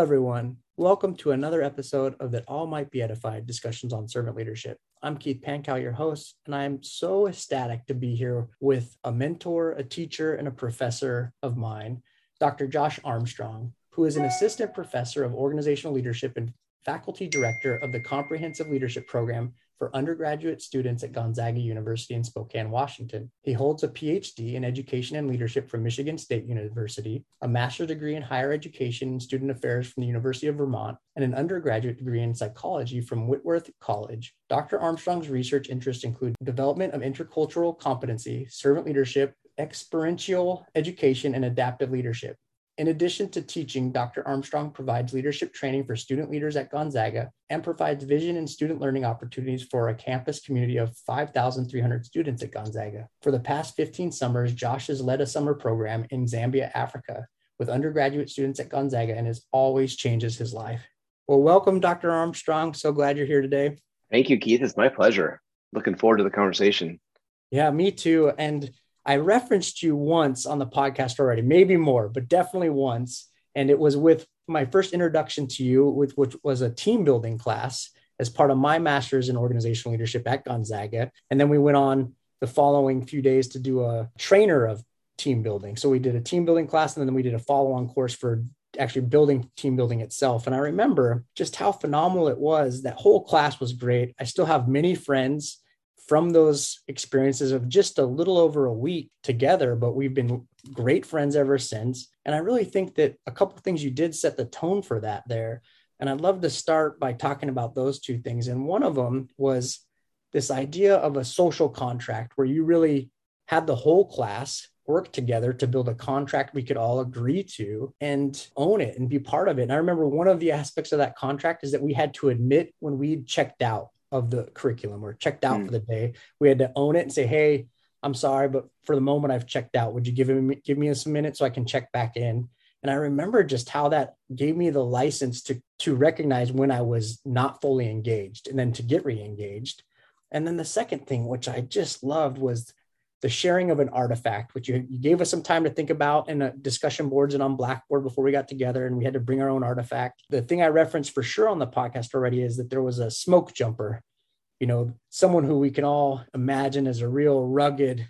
everyone. Welcome to another episode of That All Might Be Edified discussions on servant leadership. I'm Keith Pankow, your host, and I'm so ecstatic to be here with a mentor, a teacher, and a professor of mine, Dr. Josh Armstrong, who is an assistant professor of organizational leadership and faculty director of the Comprehensive Leadership Program for undergraduate students at Gonzaga University in Spokane, Washington. He holds a PhD in education and leadership from Michigan State University, a master's degree in higher education and student affairs from the University of Vermont, and an undergraduate degree in psychology from Whitworth College. Dr. Armstrong's research interests include development of intercultural competency, servant leadership, experiential education, and adaptive leadership. In addition to teaching, Dr. Armstrong provides leadership training for student leaders at Gonzaga and provides vision and student learning opportunities for a campus community of 5,300 students at Gonzaga. For the past 15 summers, Josh has led a summer program in Zambia, Africa, with undergraduate students at Gonzaga and has always changes his life. Well, welcome, Dr. Armstrong. So glad you're here today. Thank you, Keith. It's my pleasure. Looking forward to the conversation. Yeah, me too. And I referenced you once on the podcast already, maybe more, but definitely once. And it was with my first introduction to you, with which was a team building class as part of my master's in organizational leadership at Gonzaga. And then we went on the following few days to do a trainer of team building. So we did a team building class and then we did a follow on course for actually building team building itself. And I remember just how phenomenal it was. That whole class was great. I still have many friends from those experiences of just a little over a week together, but we've been great friends ever since. And I really think that a couple of things you did set the tone for that there. And I'd love to start by talking about those two things. And one of them was this idea of a social contract where you really had the whole class work together to build a contract we could all agree to and own it and be part of it. And I remember one of the aspects of that contract is that we had to admit when we checked out of the curriculum or checked out mm. for the day. We had to own it and say, "Hey, I'm sorry, but for the moment I've checked out. Would you give me give me some minutes so I can check back in?" And I remember just how that gave me the license to to recognize when I was not fully engaged and then to get re-engaged. And then the second thing, which I just loved, was the sharing of an artifact, which you, you gave us some time to think about in a discussion boards and on Blackboard before we got together, and we had to bring our own artifact. The thing I referenced for sure on the podcast already is that there was a smoke jumper, you know, someone who we can all imagine as a real rugged,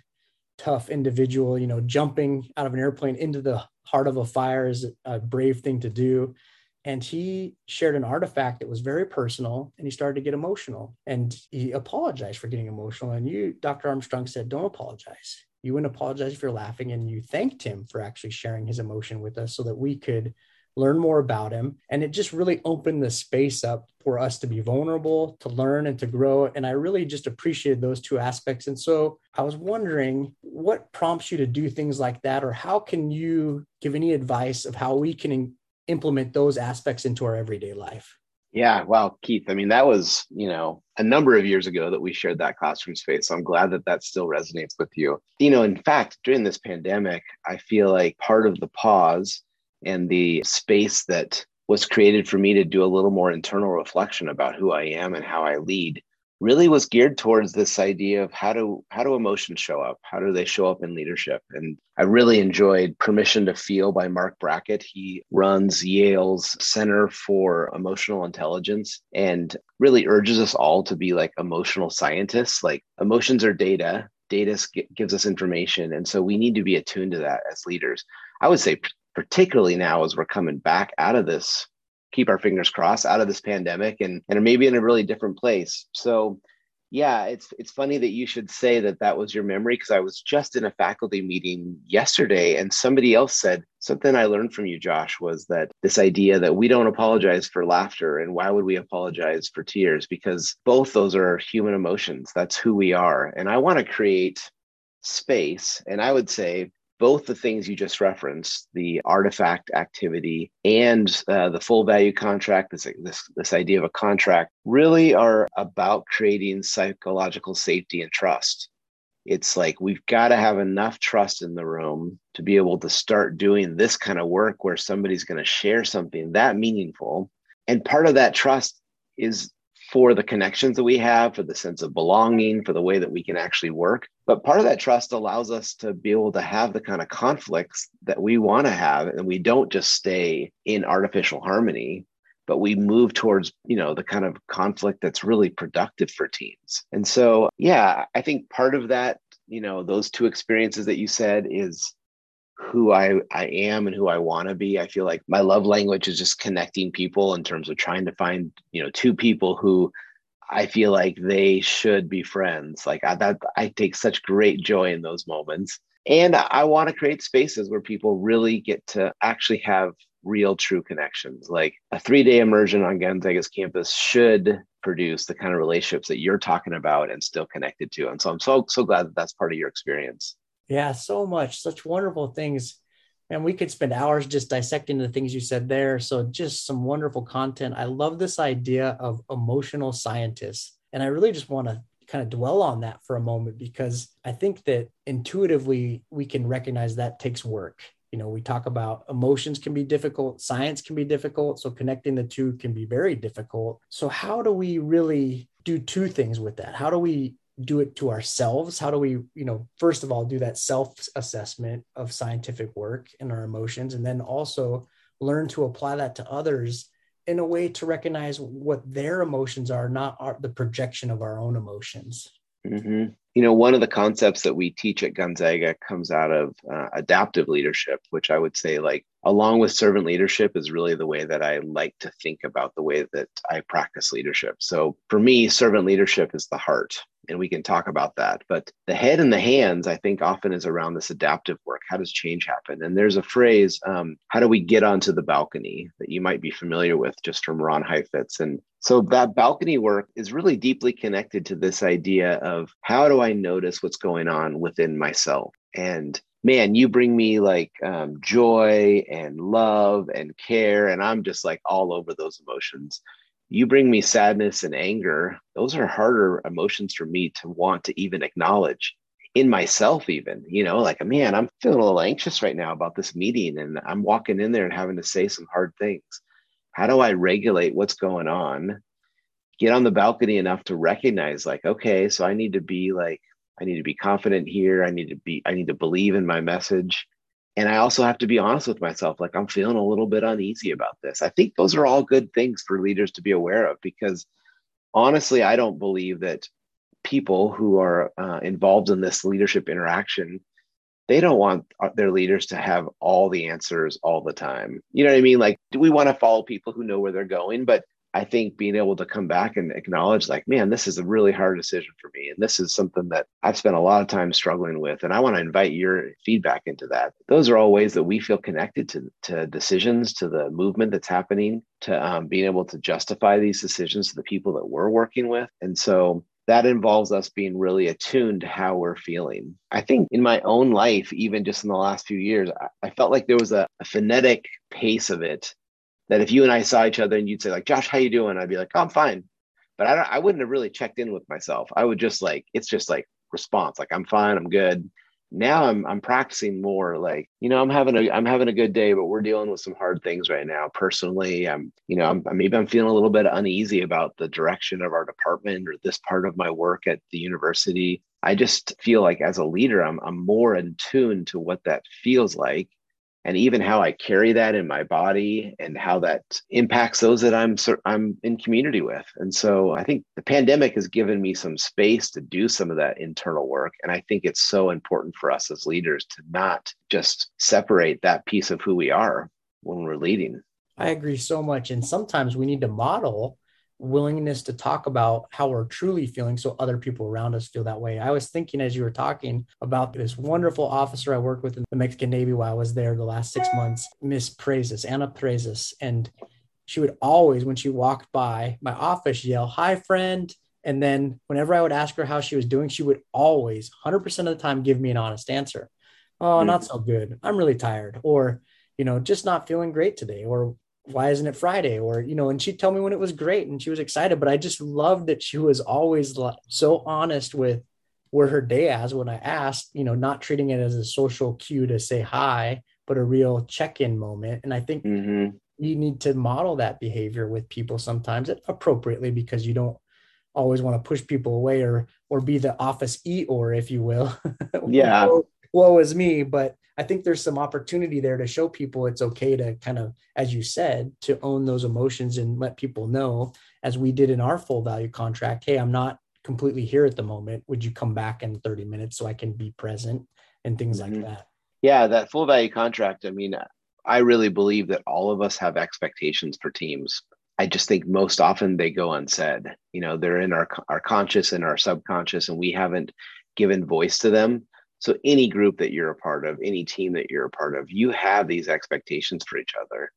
tough individual, you know, jumping out of an airplane into the heart of a fire is a brave thing to do and he shared an artifact that was very personal and he started to get emotional. And he apologized for getting emotional. And you dr armstrong said don't apologize. You wouldn't apologize if you're laughing. And you thanked him for actually sharing his emotion with us so that we could learn more about him. And it just really opened the space up for us to be vulnerable to learn and to grow. And i really just appreciated those two aspects. And so i was wondering what prompts you to do things like that? Or how can you give any advice of how we can implement those aspects into our everyday life. Yeah, well, Keith, I mean, that was, you know, a number of years ago that we shared that classroom space. So I'm glad that that still resonates with you. You know, in fact, during this pandemic, I feel like part of the pause and the space that was created for me to do a little more internal reflection about who I am and how I lead really was geared towards this idea of how do how do emotions show up? How do they show up in leadership? And i really enjoyed permission to feel by marc brackett. He runs yale's center for emotional intelligence and really urges us all to be like emotional scientists. Like emotions are data. Data gives us information. And so we need to be attuned to that as leaders. I would say particularly now as we're coming back out of this keep our fingers crossed out of this pandemic and and maybe in a really different place. So yeah it's it's funny that you should say that that was your memory because i was just in a faculty meeting yesterday and somebody else said something i learned from you josh was that this idea that we don't apologize for laughter and why would we apologize for tears? Because both those are human emotions. That's who we are. And i want to create space and i would say both the things you just referenced, the artifact activity and uh, the full value contract, this, this, this idea of a contract, really are about creating psychological safety and trust. It's like we've got to have enough trust in the room to be able to start doing this kind of work where somebody's going to share something that meaningful. And part of that trust is for the connections that we have, for the sense of belonging, for the way that we can actually work. But part of that trust allows us to be able to have the kind of conflicts that we want to have. And we don't just stay in artificial harmony, but we move towards, you know, the kind of conflict that's really productive for teams. And so, yeah, I think part of that, you know, those two experiences that you said is who I, I am and who I want to be. I feel like my love language is just connecting people in terms of trying to find, you know, two people who I feel like they should be friends. Like I, that, I take such great joy in those moments. And I want to create spaces where people really get to actually have real, true connections. Like a three day immersion on Gonzaga's campus should produce the kind of relationships that you're talking about and still connected to. And so I'm so, so glad that that's part of your experience. Yeah, so much, such wonderful things. And we could spend hours just dissecting the things you said there. So, just some wonderful content. I love this idea of emotional scientists. And I really just want to kind of dwell on that for a moment because I think that intuitively we can recognize that takes work. You know, we talk about emotions can be difficult, science can be difficult. So, connecting the two can be very difficult. So, how do we really do two things with that? How do we do it to ourselves how do we you know first of all do that self assessment of scientific work and our emotions and then also learn to apply that to others in a way to recognize what their emotions are not our, the projection of our own emotions mm-hmm. you know one of the concepts that we teach at gonzaga comes out of uh, adaptive leadership which i would say like along with servant leadership is really the way that I like to think about the way that I practice leadership. So for me, servant leadership is the heart, and we can talk about that. But the head and the hands, I think, often is around this adaptive work. How does change happen? And there's a phrase, um, how do we get onto the balcony that you might be familiar with just from Ron Heifetz. And so that balcony work is really deeply connected to this idea of how do I notice what's going on within myself? And man, you bring me like um, joy and love and care, and I'm just like all over those emotions. You bring me sadness and anger. Those are harder emotions for me to want to even acknowledge in myself, even, you know, like, man, I'm feeling a little anxious right now about this meeting, and I'm walking in there and having to say some hard things. How do I regulate what's going on? Get on the balcony enough to recognize, like, okay, so I need to be like I need to be confident here. I need to be, I need to believe in my message. And I also have to be honest with myself. Like, I'm feeling a little bit uneasy about this. I think those are all good things for leaders to be aware of because honestly, I don't believe that people who are uh, involved in this leadership interaction they don't want uh, their leaders to have all the answers all the time. You know what I mean? Like, do we want to follow people who know where they're going? But I think being able to come back and acknowledge, like, man, this is a really hard decision for me. And this is something that I've spent a lot of time struggling with. And I want to invite your feedback into that. Those are all ways that we feel connected to, to decisions, to the movement that's happening, to um, being able to justify these decisions to the people that we're working with. And so that involves us being really attuned to how we're feeling. I think in my own life, even just in the last few years, I, I felt like there was a, a phonetic pace of it that if you and I saw each other and you'd say like, Josh, how you doing? I'd be like, oh, I'm fine. But I, don't, I wouldn't have really checked in with myself. I would just like, it's just like response, like I'm fine, I'm good. Now I'm I'm practicing more like, you know, I'm having a I'm having a good day, but we're dealing with some hard things right now. Personally, I'm, you know, I'm maybe I'm feeling a little bit uneasy about the direction of our department or this part of my work at the university. I just feel like as a leader, I'm I'm more in tune to what that feels like and even how I carry that in my body and how that impacts those that I'm I'm in community with. And so I think the pandemic has given me some space to do some of that internal work and I think it's so important for us as leaders to not just separate that piece of who we are when we're leading. I agree so much and sometimes we need to model willingness to talk about how we're truly feeling so other people around us feel that way. I was thinking as you were talking about this wonderful officer I worked with in the Mexican Navy while I was there the last six months, Miss Praises, Anna Praises. And she would always, when she walked by my office, yell, Hi, friend. And then whenever I would ask her how she was doing, she would always, 100% of the time, give me an honest answer. Oh, mm not so good. I'm really tired. Or, you know, just not feeling great today. Or why isn't it Friday? Or, you know, and she'd tell me when it was great and she was excited. But I just loved that she was always so honest with where her day as when I asked, you know, not treating it as a social cue to say hi, but a real check in moment. And I think mm-hmm. you need to model that behavior with people sometimes appropriately because you don't always want to push people away or or be the office e or if you will yeah woe, woe is me but i think there's some opportunity there to show people it's okay to kind of as you said to own those emotions and let people know as we did in our full value contract hey i'm not completely here at the moment would you come back in 30 minutes so i can be present and things mm-hmm. like that yeah that full value contract i mean i really believe that all of us have expectations for teams I just think most often they go unsaid. You know, they're in our our conscious and our subconscious, and we haven't given voice to them. So any group that you're a part of, any team that you're a part of, you have these expectations for each other.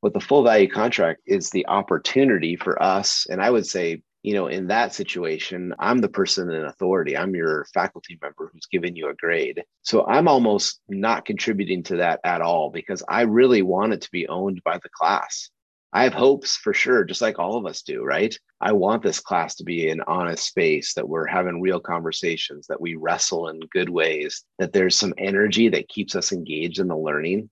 What the full value contract is the opportunity for us, and I would say, you know, in that situation, I'm the person in authority. I'm your faculty member who's giving you a grade. So I'm almost not contributing to that at all because I really want it to be owned by the class. I have hopes for sure, just like all of us do, right? I want this class to be an honest space that we're having real conversations, that we wrestle in good ways, that there's some energy that keeps us engaged in the learning.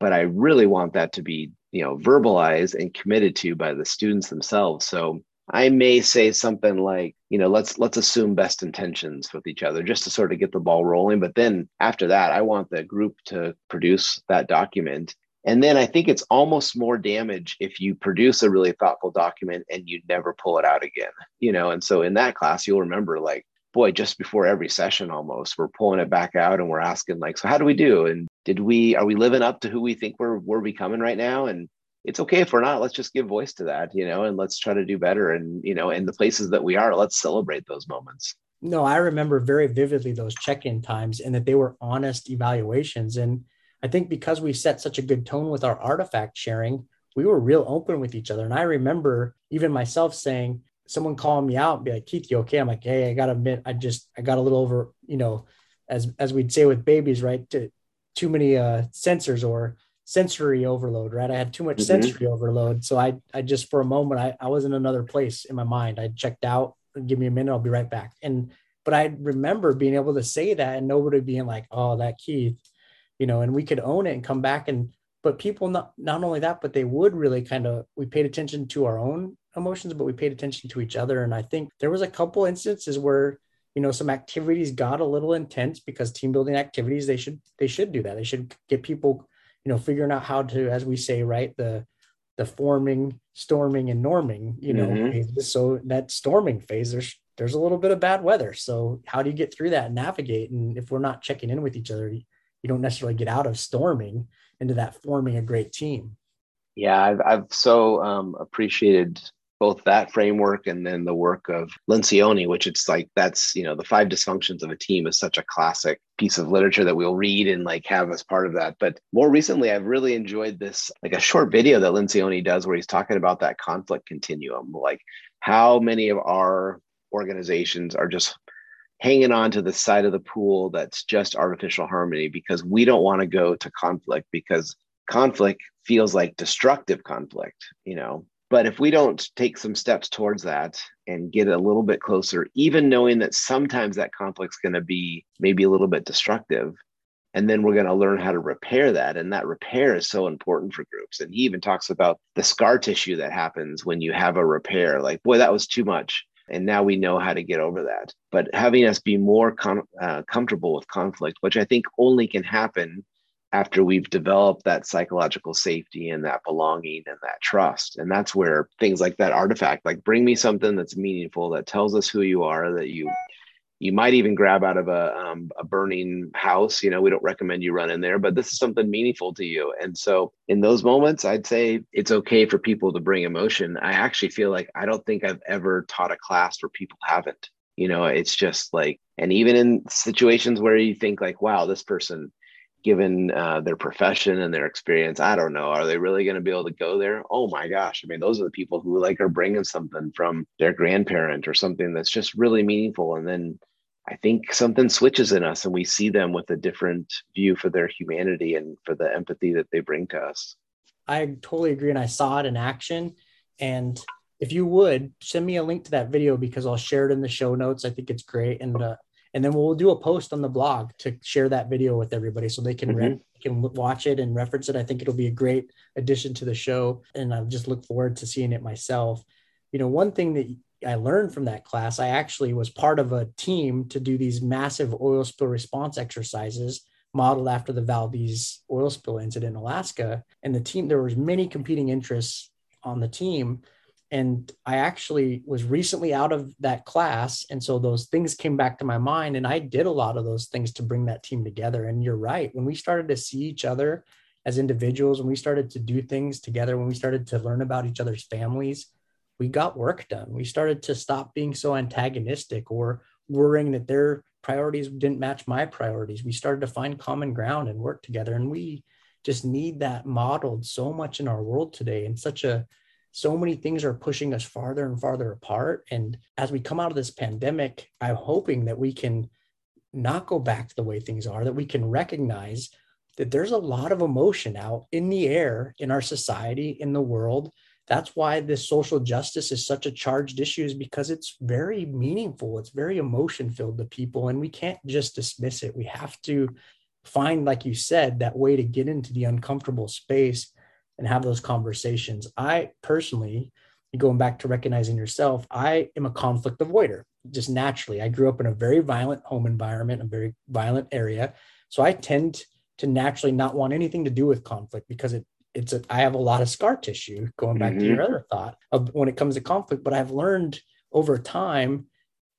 But I really want that to be, you know, verbalized and committed to by the students themselves. So I may say something like, you know, let's let's assume best intentions with each other just to sort of get the ball rolling. But then after that, I want the group to produce that document and then I think it's almost more damage if you produce a really thoughtful document and you never pull it out again, you know. And so in that class, you'll remember like, boy, just before every session almost, we're pulling it back out and we're asking like, so how do we do? And did we are we living up to who we think we're we're becoming right now? And it's okay if we're not. Let's just give voice to that, you know, and let's try to do better. And you know, in the places that we are, let's celebrate those moments. No, I remember very vividly those check-in times and that they were honest evaluations. And I think because we set such a good tone with our artifact sharing, we were real open with each other. And I remember even myself saying, someone calling me out and be like, Keith, you okay? I'm like, hey, I gotta admit, I just I got a little over, you know, as as we'd say with babies, right? To, too many uh sensors or sensory overload, right? I had too much mm-hmm. sensory overload. So I I just for a moment I, I was in another place in my mind. I checked out, give me a minute, I'll be right back. And but I remember being able to say that and nobody being like, oh, that Keith, you know, and we could own it and come back and but people not not only that, but they would really kind of we paid attention to our own emotions, but we paid attention to each other. And I think there was a couple instances where you know some activities got a little intense because team building activities they should they should do that. They should get people you know figuring out how to, as we say, right the the forming, storming, and norming. You know, mm-hmm. so that storming phase there's there's a little bit of bad weather. So how do you get through that and navigate? And if we're not checking in with each other, you don't necessarily get out of storming into that forming a great team. Yeah, I've, I've so um, appreciated both that framework and then the work of Lencioni, which it's like that's you know the five dysfunctions of a team is such a classic piece of literature that we'll read and like have as part of that. But more recently, I've really enjoyed this like a short video that Lencioni does where he's talking about that conflict continuum, like how many of our organizations are just hanging on to the side of the pool that's just artificial harmony because we don't want to go to conflict because conflict feels like destructive conflict, you know. But if we don't take some steps towards that and get a little bit closer, even knowing that sometimes that conflict's going to be maybe a little bit destructive, and then we're going to learn how to repair that. And that repair is so important for groups. And he even talks about the scar tissue that happens when you have a repair. Like, boy, that was too much and now we know how to get over that. But having us be more com- uh, comfortable with conflict which i think only can happen after we've developed that psychological safety and that belonging and that trust. And that's where things like that artifact like bring me something that's meaningful that tells us who you are that you you might even grab out of a, um, a burning house you know we don't recommend you run in there but this is something meaningful to you. And so in those moments i'd say it's okay for people to bring emotion. I actually feel like i don't think i've ever taught a class where people haven't. You know it's just like and even in situations where you think like wow this person given uh, their profession and their experience i don't know are they really going to be able to go there? Oh my gosh i mean those are the people who like are bringing something from their grandparent or something that's just really meaningful and then i think something switches in us and we see them with a different view for their humanity and for the empathy that they bring to us. I totally agree and i saw it in action and if you would send me a link to that video because i'll share it in the show notes. I think it's great and uh, and then we'll do a post on the blog to share that video with everybody so they can mm-hmm. re- can watch it and reference it. I think it'll be a great addition to the show, and I just look forward to seeing it myself. You know, one thing that I learned from that class, I actually was part of a team to do these massive oil spill response exercises modeled after the Valdez oil spill incident in Alaska. And the team, there was many competing interests on the team. And I actually was recently out of that class. And so those things came back to my mind. And I did a lot of those things to bring that team together. And you're right. When we started to see each other as individuals, when we started to do things together, when we started to learn about each other's families, we got work done. We started to stop being so antagonistic or worrying that their priorities didn't match my priorities. We started to find common ground and work together. And we just need that modeled so much in our world today. in such a, so many things are pushing us farther and farther apart. And as we come out of this pandemic, I'm hoping that we can not go back to the way things are, that we can recognize that there's a lot of emotion out in the air in our society, in the world, that's why this social justice is such a charged issue is because it's very meaningful. It's very emotion filled to people and we can't just dismiss it. We have to find like you said that way to get into the uncomfortable space and have those conversations. I personally going back to recognizing yourself i am a conflict avoider. Just naturally i grew up in a very violent home environment a very violent area. So i tend to naturally not want anything to do with conflict because it it's a, I have a lot of scar tissue going back mm-hmm. to your other thought of when it comes to conflict, but I've learned over time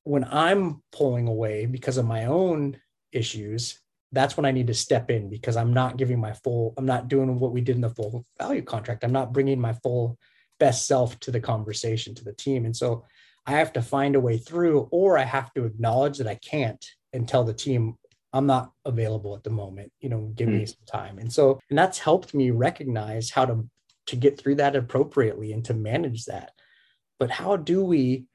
when I'm pulling away because of my own issues, that's when I need to step in because I'm not giving my full, I'm not doing what we did in the full value contract. I'm not bringing my full best self to the conversation, to the team. And so I have to find a way through, or I have to acknowledge that I can't and tell the team, I'm not available at the moment. You know, give mm. me some time. And so, and that's helped me recognize how to to get through that appropriately and to manage that. But how do we,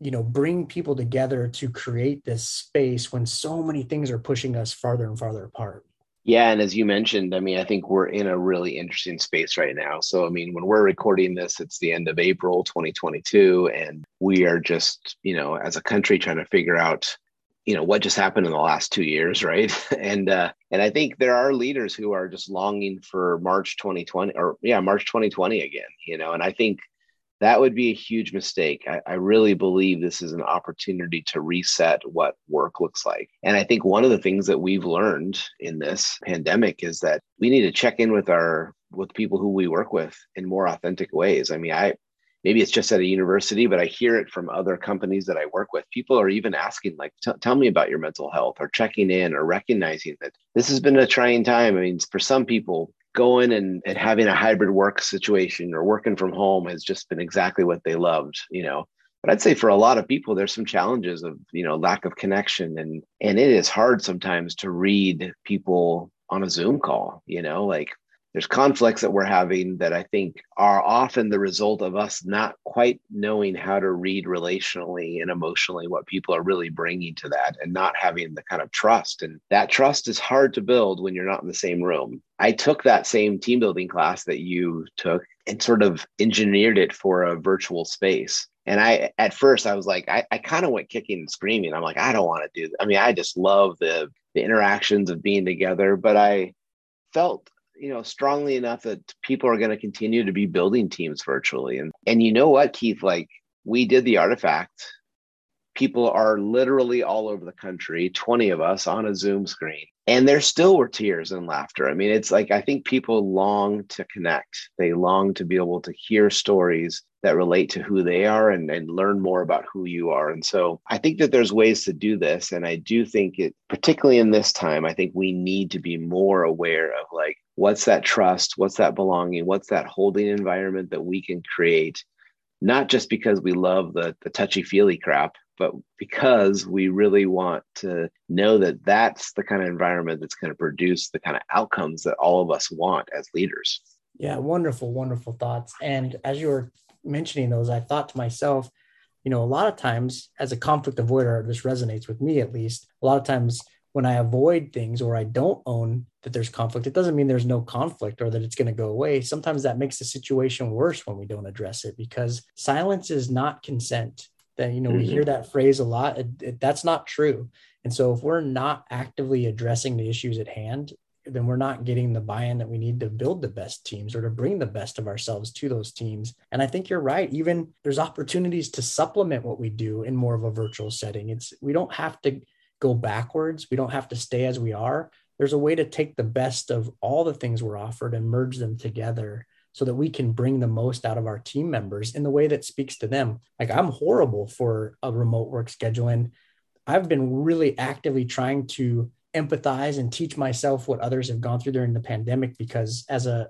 you know, bring people together to create this space when so many things are pushing us farther and farther apart? Yeah, and as you mentioned, I mean, I think we're in a really interesting space right now. So, I mean, when we're recording this, it's the end of April 2022, and we are just, you know, as a country trying to figure out you know what just happened in the last two years right and uh and i think there are leaders who are just longing for march 2020 or yeah march 2020 again you know and i think that would be a huge mistake I, I really believe this is an opportunity to reset what work looks like and i think one of the things that we've learned in this pandemic is that we need to check in with our with people who we work with in more authentic ways i mean i maybe it's just at a university, but I hear it from other companies that I work with. People are even asking, like, tell me about your mental health or checking in or recognizing that this has been a trying time. I mean, for some people, going and, and having a hybrid work situation or working from home has just been exactly what they loved, you know. But I'd say for a lot of people, there's some challenges of, you know, lack of connection and and it is hard sometimes to read people on a Zoom call, you know, like there's conflicts that we're having that I think are often the result of us not quite knowing how to read relationally and emotionally what people are really bringing to that and not having the kind of trust. And that trust is hard to build when you're not in the same room. I took that same team building class that you took and sort of engineered it for a virtual space. And I, at first, I was like, I, I kind of went kicking and screaming. I'm like, I don't want to do. I mean, I just love the, the interactions of being together, but I felt you know strongly enough that people are going to continue to be building teams virtually. And and you know what keith like we did the artifact. People are literally all over the country 20 of us on a zoom screen. And there still were tears and laughter. I mean it's like i think people long to connect. They long to be able to hear stories that relate to who they are and, and learn more about who you are. And so i think that there's ways to do this. And i do think it particularly in this time i think we need to be more aware of like what's that trust what's that belonging what's that holding environment that we can create not just because we love the, the touchy feely crap but because we really want to know that that's the kind of environment that's going to produce the kind of outcomes that all of us want as leaders. Yeah wonderful wonderful thoughts. And as you were mentioning those i thought to myself you know a lot of times as a conflict avoider this resonates with me at least a lot of times when I avoid things or I don't own that there's conflict, it doesn't mean there's no conflict or that it's going to go away. Sometimes that makes the situation worse when we don't address it because silence is not consent. that you know mm-hmm. we hear that phrase a lot it, it, that's not true and so if we're not actively addressing the issues at hand then we're not getting the buy-in that we need to build the best teams or to bring the best of ourselves to those teams and i think you're right even there's opportunities to supplement what we do in more of a virtual setting it's we don't have to go backwards we don't have to stay as we are there's a way to take the best of all the things we're offered and merge them together so that we can bring the most out of our team members in the way that speaks to them. Like I'm horrible for a remote work schedule. And I've been really actively trying to empathize and teach myself what others have gone through during the pandemic because as a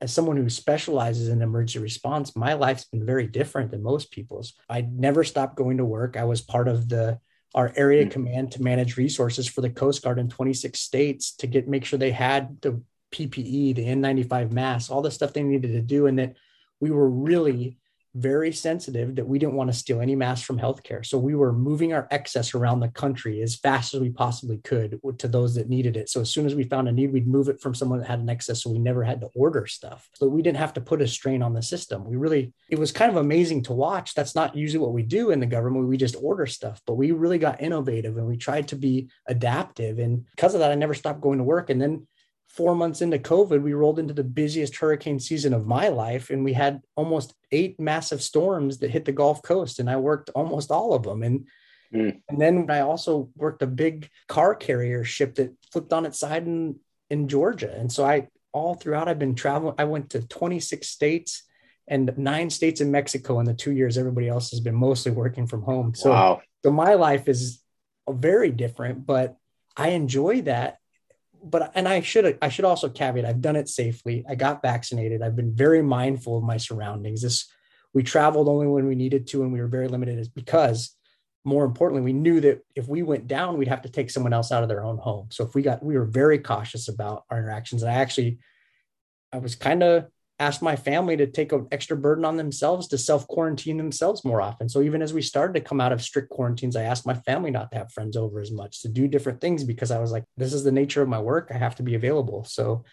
as someone who specializes in emergency response, my life's been very different than most people's. I never stopped going to work. I was part of the our area mm-hmm. command to manage resources for the Coast Guard in 26 states to get make sure they had the PPE, the N95 masks, all the stuff they needed to do, and that we were really very sensitive that we didn't want to steal any masks from healthcare. So we were moving our excess around the country as fast as we possibly could to those that needed it. So as soon as we found a need, we'd move it from someone that had an excess so we never had to order stuff. So we didn't have to put a strain on the system. We really, it was kind of amazing to watch. That's not usually what we do in the government. We just order stuff, but we really got innovative and we tried to be adaptive. And because of that, I never stopped going to work. And then four months into COVID, we rolled into the busiest hurricane season of my life, and we had almost eight massive storms that hit the Gulf Coast, and I worked almost all of them. And mm. and then I also worked a big car carrier ship that flipped on its side in in Georgia, and so I all throughout I've been traveling. I went to 26 states and nine states in Mexico in the two years. Everybody else has been mostly working from home. So wow. so my life is very different, but I enjoy that but and I should I should also caveat I've done it safely. I got vaccinated. I've been very mindful of my surroundings. This we traveled only when we needed to and we were very limited is because more importantly we knew that if we went down we'd have to take someone else out of their own home. So if we got we were very cautious about our interactions and I actually I was kind of asked my family to take an extra burden on themselves to self quarantine themselves more often. So even as we started to come out of strict quarantines, I asked my family not to have friends over as much, to do different things because I was like, this is the nature of my work. I have to be available. So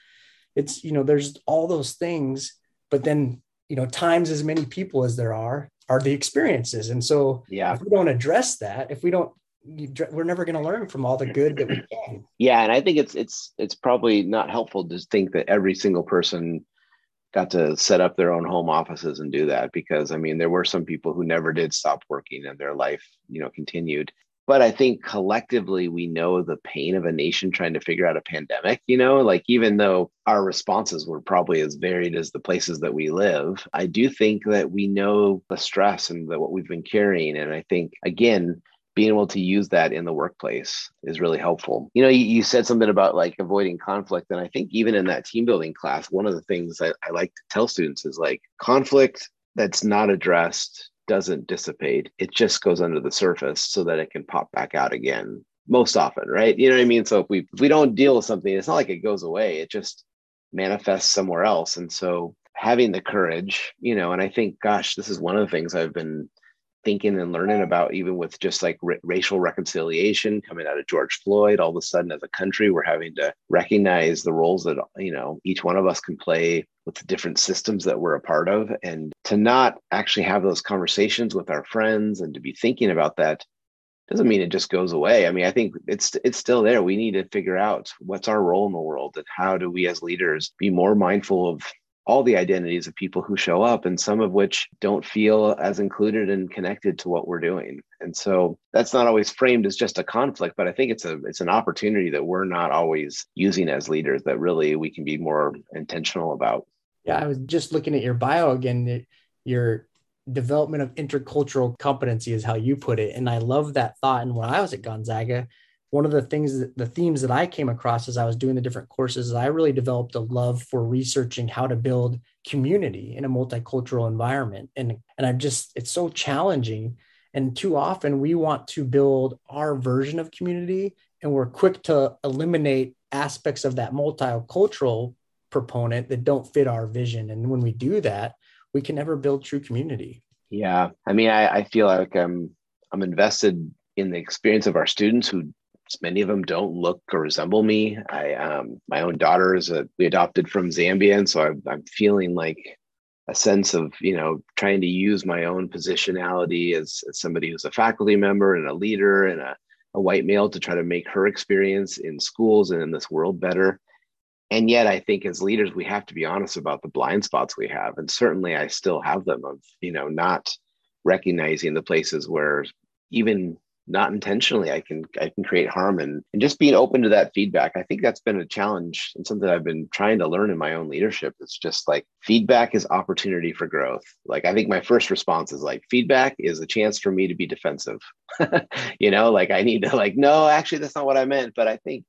it's, you know, there's all those things, but then, you know, times as many people as there are are the experiences. And so yeah, if we don't address that, if we don't we're never going to learn from all the good that we can. Yeah, and I think it's it's it's probably not helpful to think that every single person got to set up their own home offices and do that because I mean there were some people who never did stop working and their life you know continued. But I think collectively we know the pain of a nation trying to figure out a pandemic you know? Like even though our responses were probably as varied as the places that we live I do think that we know the stress and the, what we've been carrying. And I think again being able to use that in the workplace is really helpful. You know, you, you, said something about like avoiding conflict. And I think even in that team building class, one of the things I, I like to tell students is like conflict that's not addressed doesn't dissipate. It just goes under the surface so that it can pop back out again most often, right? You know what I mean? So if we if we don't deal with something, it's not like it goes away. It just manifests somewhere else. And so having the courage, you know, and I think, gosh, this is one of the things I've been thinking and learning about even with just like r- racial reconciliation coming out of george floyd all of a sudden as a country we're having to recognize the roles that you know each one of us can play with the different systems that we're a part of. And to not actually have those conversations with our friends and to be thinking about that doesn't mean it just goes away. I mean i think it's it's still there. We need to figure out what's our role in the world and how do we as leaders be more mindful of all the identities of people who show up and some of which don't feel as included and connected to what we're doing. And so that's not always framed as just a conflict but i think it's a it's an opportunity that we're not always using as leaders that really we can be more intentional about. Yeah i was just looking at your bio again your development of intercultural competency is how you put it. And i love that thought. And when i was at gonzaga one of the things that the themes that I came across as I was doing the different courses is I really developed a love for researching how to build community in a multicultural environment. And and I'm just it's so challenging. And too often we want to build our version of community and we're quick to eliminate aspects of that multicultural proponent that don't fit our vision. And when we do that, we can never build true community. Yeah. I mean, I, I feel like I'm I'm invested in the experience of our students who many of them don't look or resemble me. I um, my own daughter is a, we adopted from Zambia, and so I'm, I'm feeling like a sense of you know trying to use my own positionality as, as somebody who's a faculty member and a leader and a, a white male to try to make her experience in schools and in this world better and yet i think as leaders we have to be honest about the blind spots we have and certainly i still have them of you know not recognizing the places where even not intentionally i can i can create harm and, and just being open to that feedback. I think that's been a challenge and something i've been trying to learn in my own leadership. It's just like feedback is opportunity for growth. Like i think my first response is like feedback is a chance for me to be defensive. You know like i need to like no actually that's not what i meant. But i think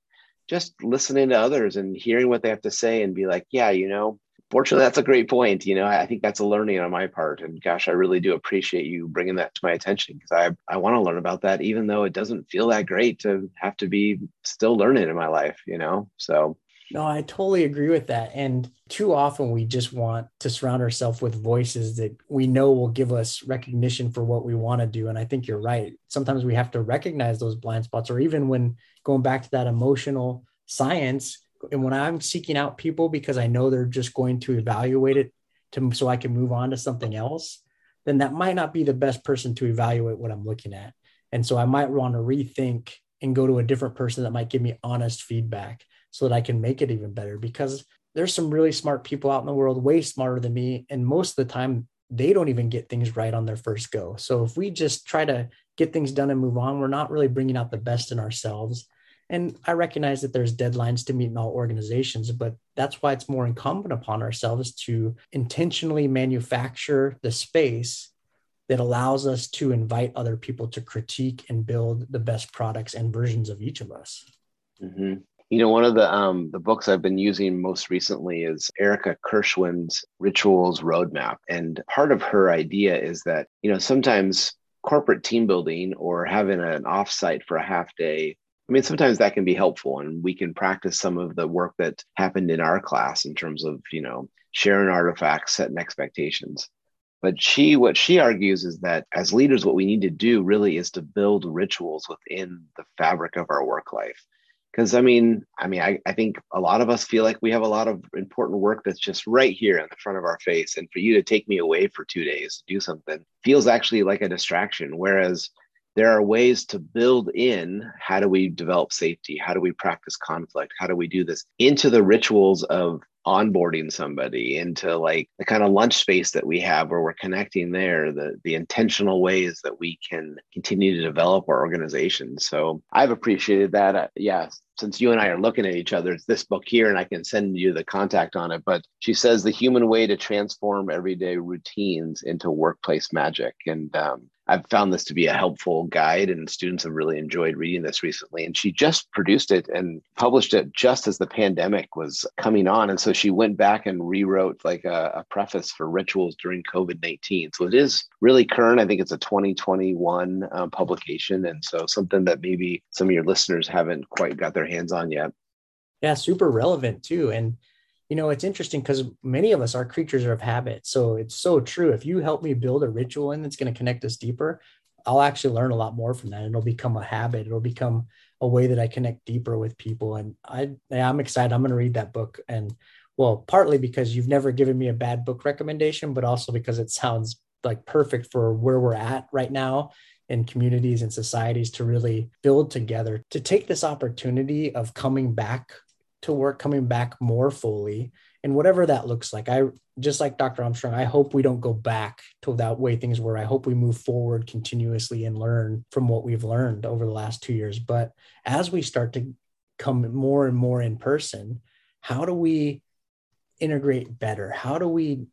just listening to others and hearing what they have to say and be like yeah you know fortunately that's a great point you know i think that's a learning on my part and gosh i really do appreciate you bringing that to my attention because i i want to learn about that even though it doesn't feel that great to have to be still learning in my life you know so. No i totally agree with that and too often we just want to surround ourselves with voices that we know will give us recognition for what we want to do and i think you're right. Sometimes we have to recognize those blind spots or even when going back to that emotional science and when I'm seeking out people because I know they're just going to evaluate it to so I can move on to something else, then that might not be the best person to evaluate what I'm looking at. And so I might want to rethink and go to a different person that might give me honest feedback so that I can make it even better because there's some really smart people out in the world way smarter than me and most of the time they don't even get things right on their first go. So if we just try to get things done and move on, we're not really bringing out the best in ourselves and I recognize that there's deadlines to meet in all organizations, but that's why it's more incumbent upon ourselves to intentionally manufacture the space that allows us to invite other people to critique and build the best products and versions of each of us. Mm-hmm. You know, one of the um, the books I've been using most recently is Erica Keswin's Rituals Roadmap, and part of her idea is that you know sometimes corporate team building or having an offsite for a half day I mean, sometimes that can be helpful and we can practice some of the work that happened in our class in terms of, you know, sharing artifacts, setting expectations. But she, what she argues is that as leaders, what we need to do really is to build rituals within the fabric of our work life. Because I mean, I mean, I, I think a lot of us feel like we have a lot of important work that's just right here in the front of our face. And for you to take me away for two days to do something feels actually like a distraction. Whereas there are ways to build in how do we develop safety? How do we practice conflict? How do we do this? Into the rituals of onboarding somebody into like the kind of lunch space that we have where we're connecting there the the intentional ways that we can continue to develop our organization. So i've appreciated that. Uh, yeah since you and i are looking at each other it's this book here and i can send you the contact on it but she says the human way to transform everyday routines into workplace magic. And um, I've found this to be a helpful guide, and students have really enjoyed reading this recently. And she just produced it and published it just as the pandemic was coming on. And so she went back and rewrote like a, a preface for rituals during COVID 19. So it is really current. I think it's a 2021 um, publication. And so something that maybe some of your listeners haven't quite got their hands on yet. Yeah, super relevant too. And you know, it's interesting because many of us are creatures of habit. So it's so true. If you help me build a ritual in that's going to connect us deeper, I'll actually learn a lot more from that. It'll become a habit. It'll become a way that I connect deeper with people. And I, I'm excited. I'm going to read that book. And well, partly because you've never given me a bad book recommendation, but also because it sounds like perfect for where we're at right now in communities and societies to really build together to take this opportunity of coming back to work coming back more fully. And whatever that looks like i just like dr armstrong i hope we don't go back to that way things were. I hope we move forward continuously and learn from what we've learned over the last two years. But as we start to come more and more in person how do we integrate better? How do we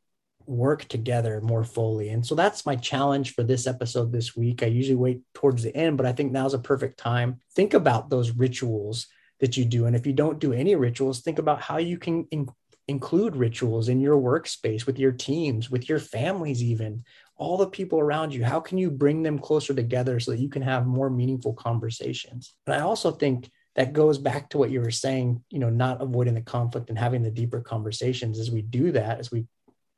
work together more fully? And so that's my challenge for this episode this week. I usually wait towards the end but i think now's a perfect time. Think about those rituals that you do. And if you don't do any rituals, think about how you can in- include rituals in your workspace with your teams, with your families, even all the people around you. How can you bring them closer together so that you can have more meaningful conversations? And I also think that goes back to what you were saying, you know, not avoiding the conflict and having the deeper conversations. As we do that, as we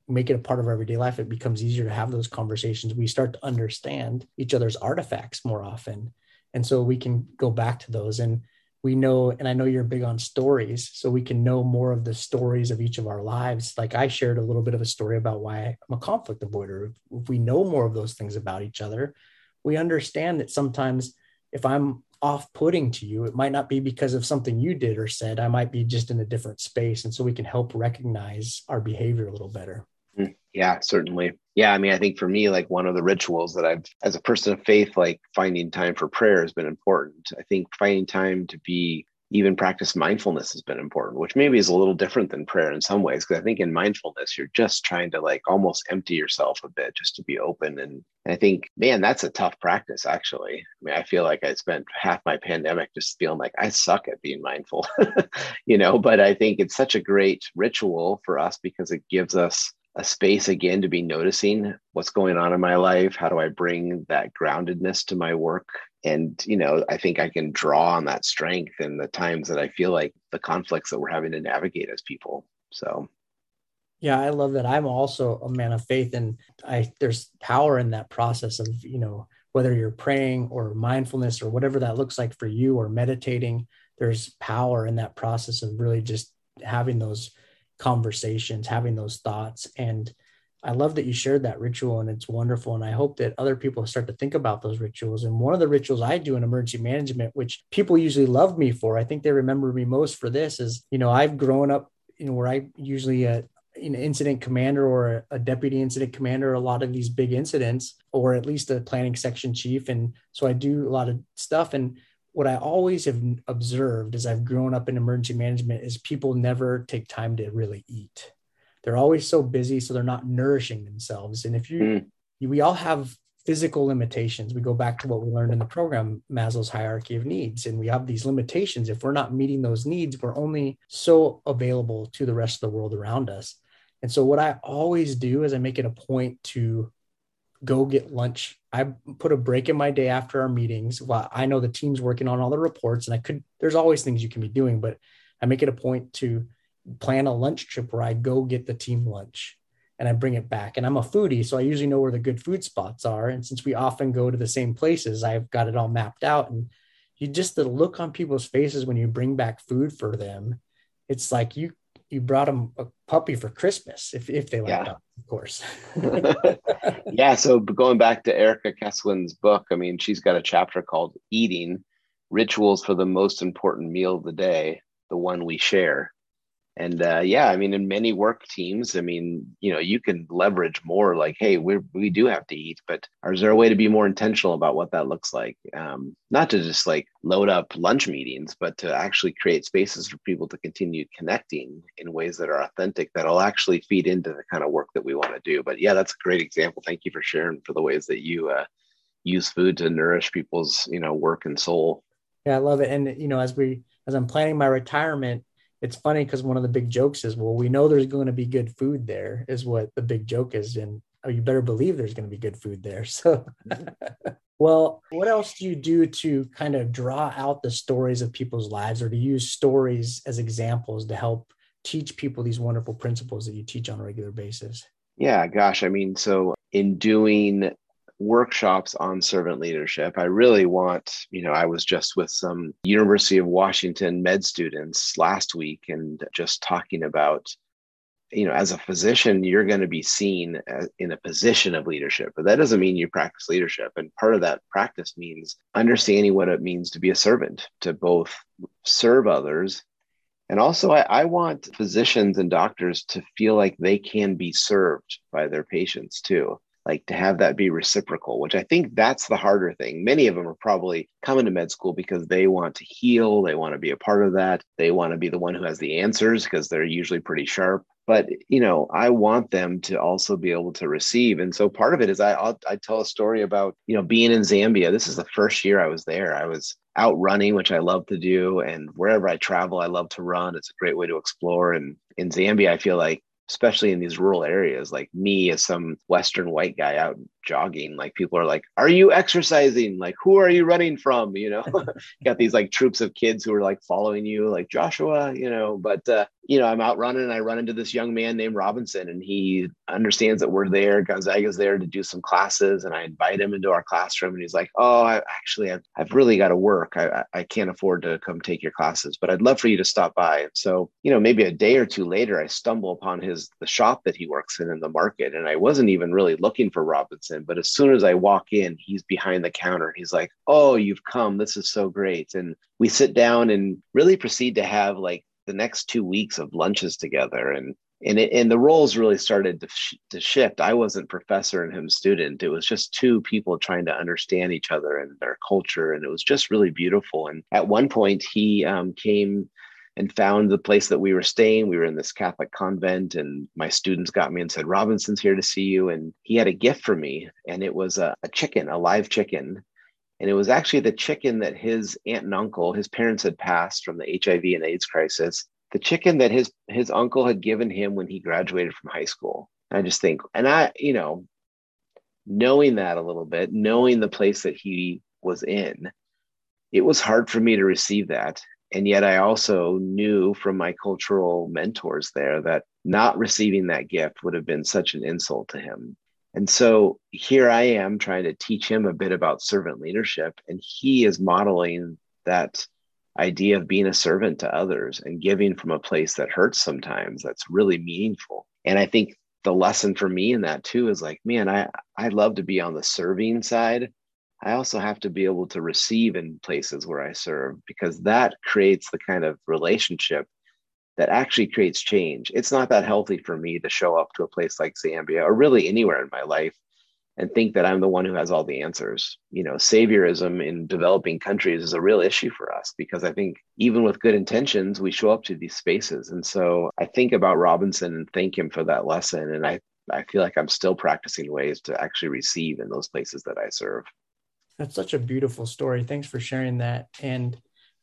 make it a part of our everyday life, it becomes easier to have those conversations. We start to understand each other's artifacts more often. And so we can go back to those. And we know, and I know you're big on stories, so we can know more of the stories of each of our lives. Like I shared a little bit of a story about why I'm a conflict avoider. If we know more of those things about each other, we understand that sometimes if I'm off putting to you, it might not be because of something you did or said. I might be just in a different space. And so we can help recognize our behavior a little better. Yeah, certainly. Yeah. I mean, I think for me, like one of the rituals that I've, as a person of faith, like finding time for prayer has been important. I think finding time to be even practice mindfulness has been important, which maybe is a little different than prayer in some ways. Cause I think in mindfulness, you're just trying to like almost empty yourself a bit just to be open. And I think, man, that's a tough practice, actually. I mean, I feel like I spent half my pandemic just feeling like I suck at being mindful, you know, but I think it's such a great ritual for us because it gives us a space again to be noticing what's going on in my life. How do I bring that groundedness to my work? and you know i think i can draw on that strength in the times that i feel like the conflicts that we're having to navigate as people so yeah i love that i'm also a man of faith and i there's power in that process of you know whether you're praying or mindfulness or whatever that looks like for you or meditating there's power in that process of really just having those conversations having those thoughts and I love that you shared that ritual and it's wonderful. And I hope that other people start to think about those rituals. And one of the rituals I do in emergency management, which people usually love me for, I think they remember me most for this is, you know, I've grown up, you know, where I usually, uh, an incident commander or a deputy incident commander, a lot of these big incidents, or at least a planning section chief. And so I do a lot of stuff. And what I always have observed as I've grown up in emergency management is people never take time to really eat. They're always so busy so they're not nourishing themselves. And if you mm. we all have physical limitations. We go back to what we learned in the program maslow's hierarchy of needs. And we have these limitations. If we're not meeting those needs we're only so available to the rest of the world around us. And so what i always do is i make it a point to go get lunch i put a break in my day after our meetings while i know the team's working on all the reports and i could there's always things you can be doing but i make it a point to plan a lunch trip where I go get the team lunch and I bring it back. And I'm a foodie, so I usually know where the good food spots are. And since we often go to the same places, I've got it all mapped out. And you just the look on people's faces when you bring back food for them, it's like you you brought them a puppy for Christmas, if if they like yeah. that, of course. yeah. So going back to Erica Keswin's book, I mean, she's got a chapter called Eating Rituals for the Most Important Meal of the Day, the one we share and uh, yeah i mean in many work teams i mean you know you can leverage more like hey we we do have to eat but is there a way to be more intentional about what that looks like? Um, not to just like load up lunch meetings but to actually create spaces for people to continue connecting in ways that are authentic that'll actually feed into the kind of work that we want to do. But yeah that's a great example. Thank you for sharing for the ways that you uh, use food to nourish people's you know work and soul. Yeah i love it. And you know as we as i'm planning my retirement it's funny because one of the big jokes is, well, we know there's going to be good food there, is what the big joke is. And oh, you better believe there's going to be good food there. So, well, what else do you do to kind of draw out the stories of people's lives or to use stories as examples to help teach people these wonderful principles that you teach on a regular basis? Yeah, gosh. I mean, so in doing workshops on servant leadership. I really want, you know, I was just with some University of Washington med students last week and just talking about, you know, as a physician, you're going to be seen uh, in a position of leadership, but that doesn't mean you practice leadership. And part of that practice means understanding what it means to be a servant, to both serve others. And also, I, I want physicians and doctors to feel like they can be served by their patients too like to have that be reciprocal, which I think that's the harder thing. Many of them are probably coming to med school because they want to heal, they want to be a part of that, they want to be the one who has the answers because they're usually pretty sharp. But you know, I want them to also be able to receive, and so part of it is I I'll, I tell a story about you know being in Zambia. This is the first year I was there. I was out running, which I love to do, and wherever I travel, I love to run. It's a great way to explore. And in Zambia, I feel like especially in these rural areas like me as some western white guy out jogging. Like people are like, "Are you exercising? Like, who are you running from?" You know, got these like troops of kids who are like following you, like Joshua. You know, but uh, you know, I'm out running and I run into this young man named Robinson, and he understands that we're there. Gonzaga's there to do some classes, and I invite him into our classroom, and he's like, "Oh, I actually, I've, I've really got to work. I, I can't afford to come take your classes, but I'd love for you to stop by." So, you know, maybe a day or two later, I stumble upon his the shop that he works in in the market, and I wasn't even really looking for Robinson, but as soon as I walk in, he's behind the counter. He's like, "Oh, you've come. This is so great." And we sit down and really proceed to have like the next two weeks of lunches together and and it, and the roles really started to, sh- to shift i wasn't professor and him student it was just two people trying to understand each other and their culture and it was just really beautiful and at one point he um, came and found the place that we were staying we were in this catholic convent and my students got me and said robinson's here to see you and he had a gift for me and it was a, a chicken a live chicken and it was actually the chicken that his aunt and uncle, his parents had passed from the HIV and AIDS crisis, the chicken that his his uncle had given him when he graduated from high school. I just think, and I, you know, knowing that a little bit, knowing the place that he was in, it was hard for me to receive that. And yet I also knew from my cultural mentors there that not receiving that gift would have been such an insult to him. And so here I am trying to teach him a bit about servant leadership, and he is modeling that idea of being a servant to others and giving from a place that hurts sometimes that's really meaningful. And I think the lesson for me in that too is like, man, I, I love to be on the serving side. I also have to be able to receive in places where I serve because that creates the kind of relationship that actually creates change. It's not that healthy for me to show up to a place like Zambia or really anywhere in my life and think that I'm the one who has all the answers. You know, saviorism in developing countries is a real issue for us because I think even with good intentions, we show up to these spaces. And so I think about Robinson and thank him for that lesson. And I, I feel like I'm still practicing ways to actually receive in those places that I serve. That's such a beautiful story. Thanks for sharing that. And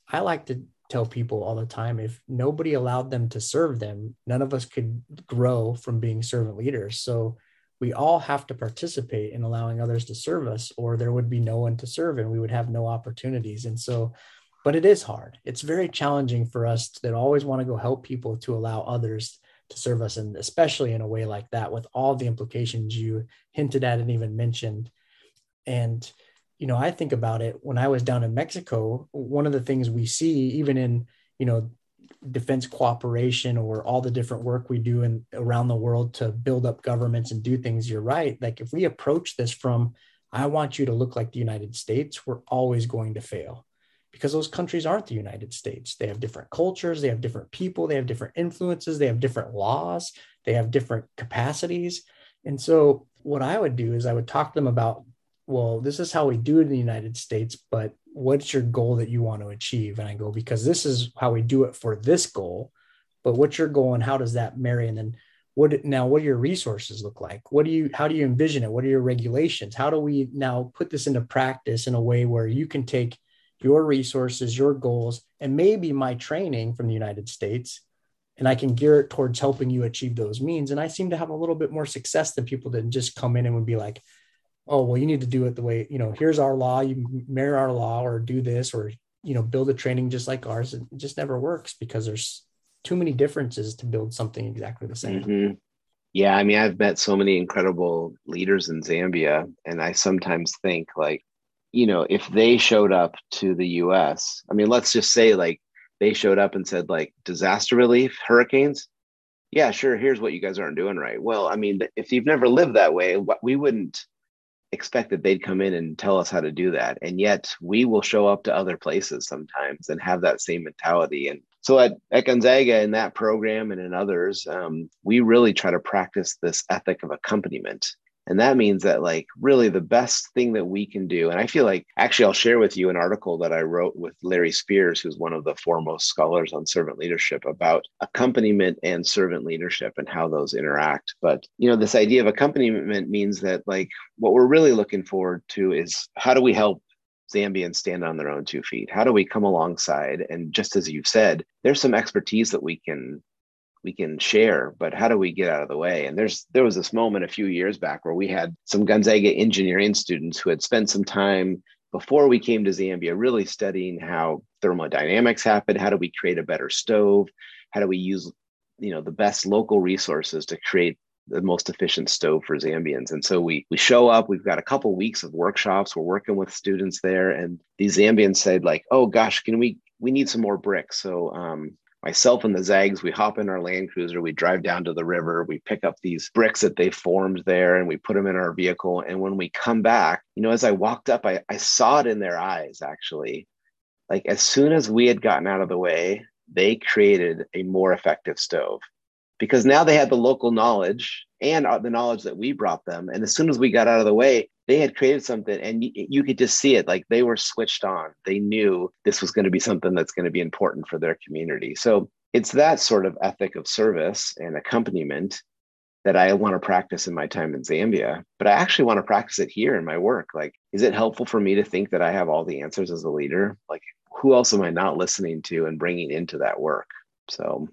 I like to tell people all the time if nobody allowed them to serve them, none of us could grow from being servant leaders. So we all have to participate in allowing others to serve us, or there would be no one to serve and we would have no opportunities. And so, but it is hard. It's very challenging for us that always want to go help people to allow others to serve us, and especially in a way like that, with all the implications you hinted at and even mentioned. And you know, I think about it when I was down in Mexico, one of the things we see, even in, you know, defense cooperation or all the different work we do in around the world to build up governments and do things, you're right. Like if we approach this from, I want you to look like the United States, we're always going to fail because those countries aren't the United States. They have different cultures, they have different people, they have different influences, they have different laws, they have different capacities. And so, what I would do is I would talk to them about well, this is how we do it in the United States, but what's your goal that you want to achieve? And I go, because this is how we do it for this goal, but what's your goal and how does that marry? And then what now, what do your resources look like? What do you, how do you envision it? What are your regulations? How do we now put this into practice in a way where you can take your resources, your goals, and maybe my training from the United States and I can gear it towards helping you achieve those means. And I seem to have a little bit more success than people that just come in and would be like, oh well you need to do it the way you know here's our law you mirror our law or do this or you know build a training just like ours. It just never works because there's too many differences to build something exactly the same. Mm-hmm. yeah i mean i've met so many incredible leaders in zambia and i sometimes think like you know if they showed up to the us i mean let's just say like they showed up and said like disaster relief hurricanes. Yeah sure here's what you guys aren't doing right. Well i mean if you've never lived that way we wouldn't expect that they'd come in and tell us how to do that. And yet we will show up to other places sometimes and have that same mentality. And so at, at Gonzaga in that program and in others, um, we really try to practice this ethic of accompaniment and that means that, like, really the best thing that we can do, and I feel like actually I'll share with you an article that I wrote with Larry Spears, who's one of the foremost scholars on servant leadership, about accompaniment and servant leadership and how those interact. But, you know, this idea of accompaniment means that, like, what we're really looking forward to is how do we help Zambians stand on their own two feet? How do we come alongside? And just as you've said, there's some expertise that we can we can share, but how do we get out of the way? And there's there was this moment a few years back where we had some Gonzaga engineering students who had spent some time before we came to Zambia really studying how thermodynamics happen, how do we create a better stove, how do we use you know the best local resources to create the most efficient stove for Zambians. And so we we show up, we've got a couple weeks of workshops, we're working with students there and these Zambians said like, "Oh gosh, can we we need some more bricks." So um, myself and the Zags, we hop in our Land Cruiser, we drive down to the river, we pick up these bricks that they formed there and we put them in our vehicle. And when we come back, you know, as I walked up, I, I saw it in their eyes actually. Like as soon as we had gotten out of the way, they created a more effective stove because now they had the local knowledge and uh, the knowledge that we brought them. And as soon as we got out of the way, they had created something and you, you could just see it like they were switched on. They knew this was going to be something that's going to be important for their community. So it's that sort of ethic of service and accompaniment that I want to practice in my time in Zambia, but I actually want to practice it here in my work. Like, is it helpful for me to think that I have all the answers as a leader? Like, who else am I not listening to and bringing into that work? So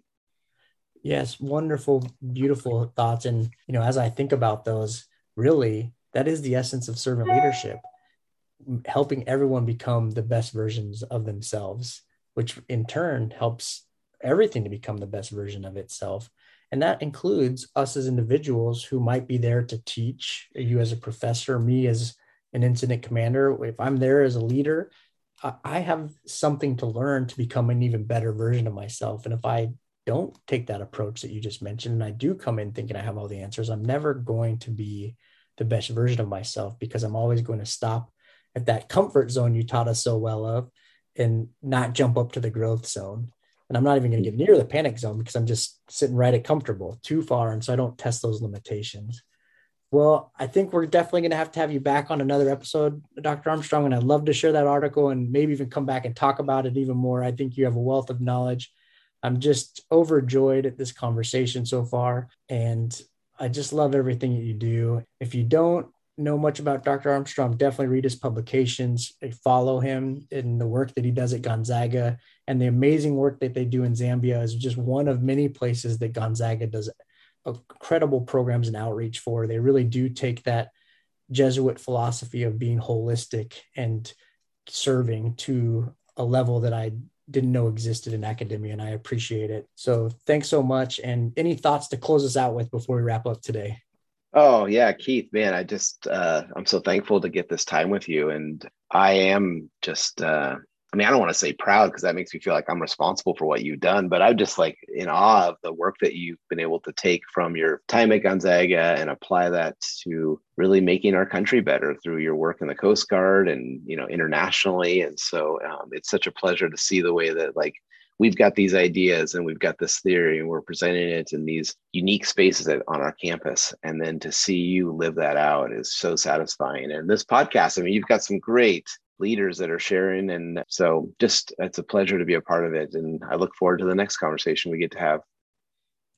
Yes, wonderful, beautiful thoughts. And, you know, as I think about those, really, that is the essence of servant leadership, helping everyone become the best versions of themselves, which in turn helps everything to become the best version of itself. And that includes us as individuals who might be there to teach you as a professor, me as an incident commander. If I'm there as a leader, I have something to learn to become an even better version of myself. And if I don't take that approach that you just mentioned and I do come in thinking I have all the answers, I'm never going to be the best version of myself because I'm always going to stop at that comfort zone you taught us so well of and not jump up to the growth zone. And I'm not even going to get near the panic zone because I'm just sitting right at comfortable too far. And so I don't test those limitations. Well, I think we're definitely going to have to have you back on another episode, Dr. Armstrong. And I'd love to share that article and maybe even come back and talk about it even more. I think you have a wealth of knowledge I'm just overjoyed at this conversation so far. And I just love everything that you do. If you don't know much about Dr. Armstrong, definitely read his publications, follow him in the work that he does at Gonzaga. And the amazing work that they do in Zambia is just one of many places that Gonzaga does incredible programs and outreach for. They really do take that Jesuit philosophy of being holistic and serving to a level that I didn't know existed in academia, and I appreciate it. So thanks so much. And any thoughts to close us out with before we wrap up today? Oh yeah, Keith, man, I just uh, I'm so thankful to get this time with you, and I am just uh, I mean, I don't want to say proud because that makes me feel like I'm responsible for what you've done, but I'm just like in awe of the work that you've been able to take from your time at Gonzaga and apply that to really making our country better through your work in the Coast Guard and you know internationally. And so um, it's such a pleasure to see the way that like we've got these ideas and we've got this theory and we're presenting it in these unique spaces on our campus and then to see you live that out is so satisfying and this podcast i mean you've got some great leaders that are sharing. And so just it's a pleasure to be a part of it. And I look forward to the next conversation we get to have.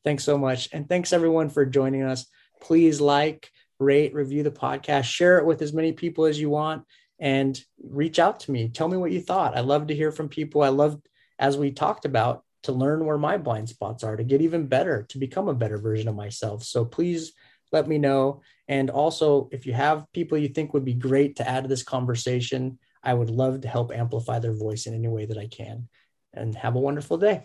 Thanks so much. And thanks everyone for joining us. Please like, rate, review the podcast, share it with as many people as you want, and reach out to me. Tell me what you thought. I love to hear from people. I love, as we talked about, to learn where my blind spots are, to get even better, to become a better version of myself. So please let me know. And also, if you have people you think would be great to add to this conversation, I would love to help amplify their voice in any way that I can. And have a wonderful day.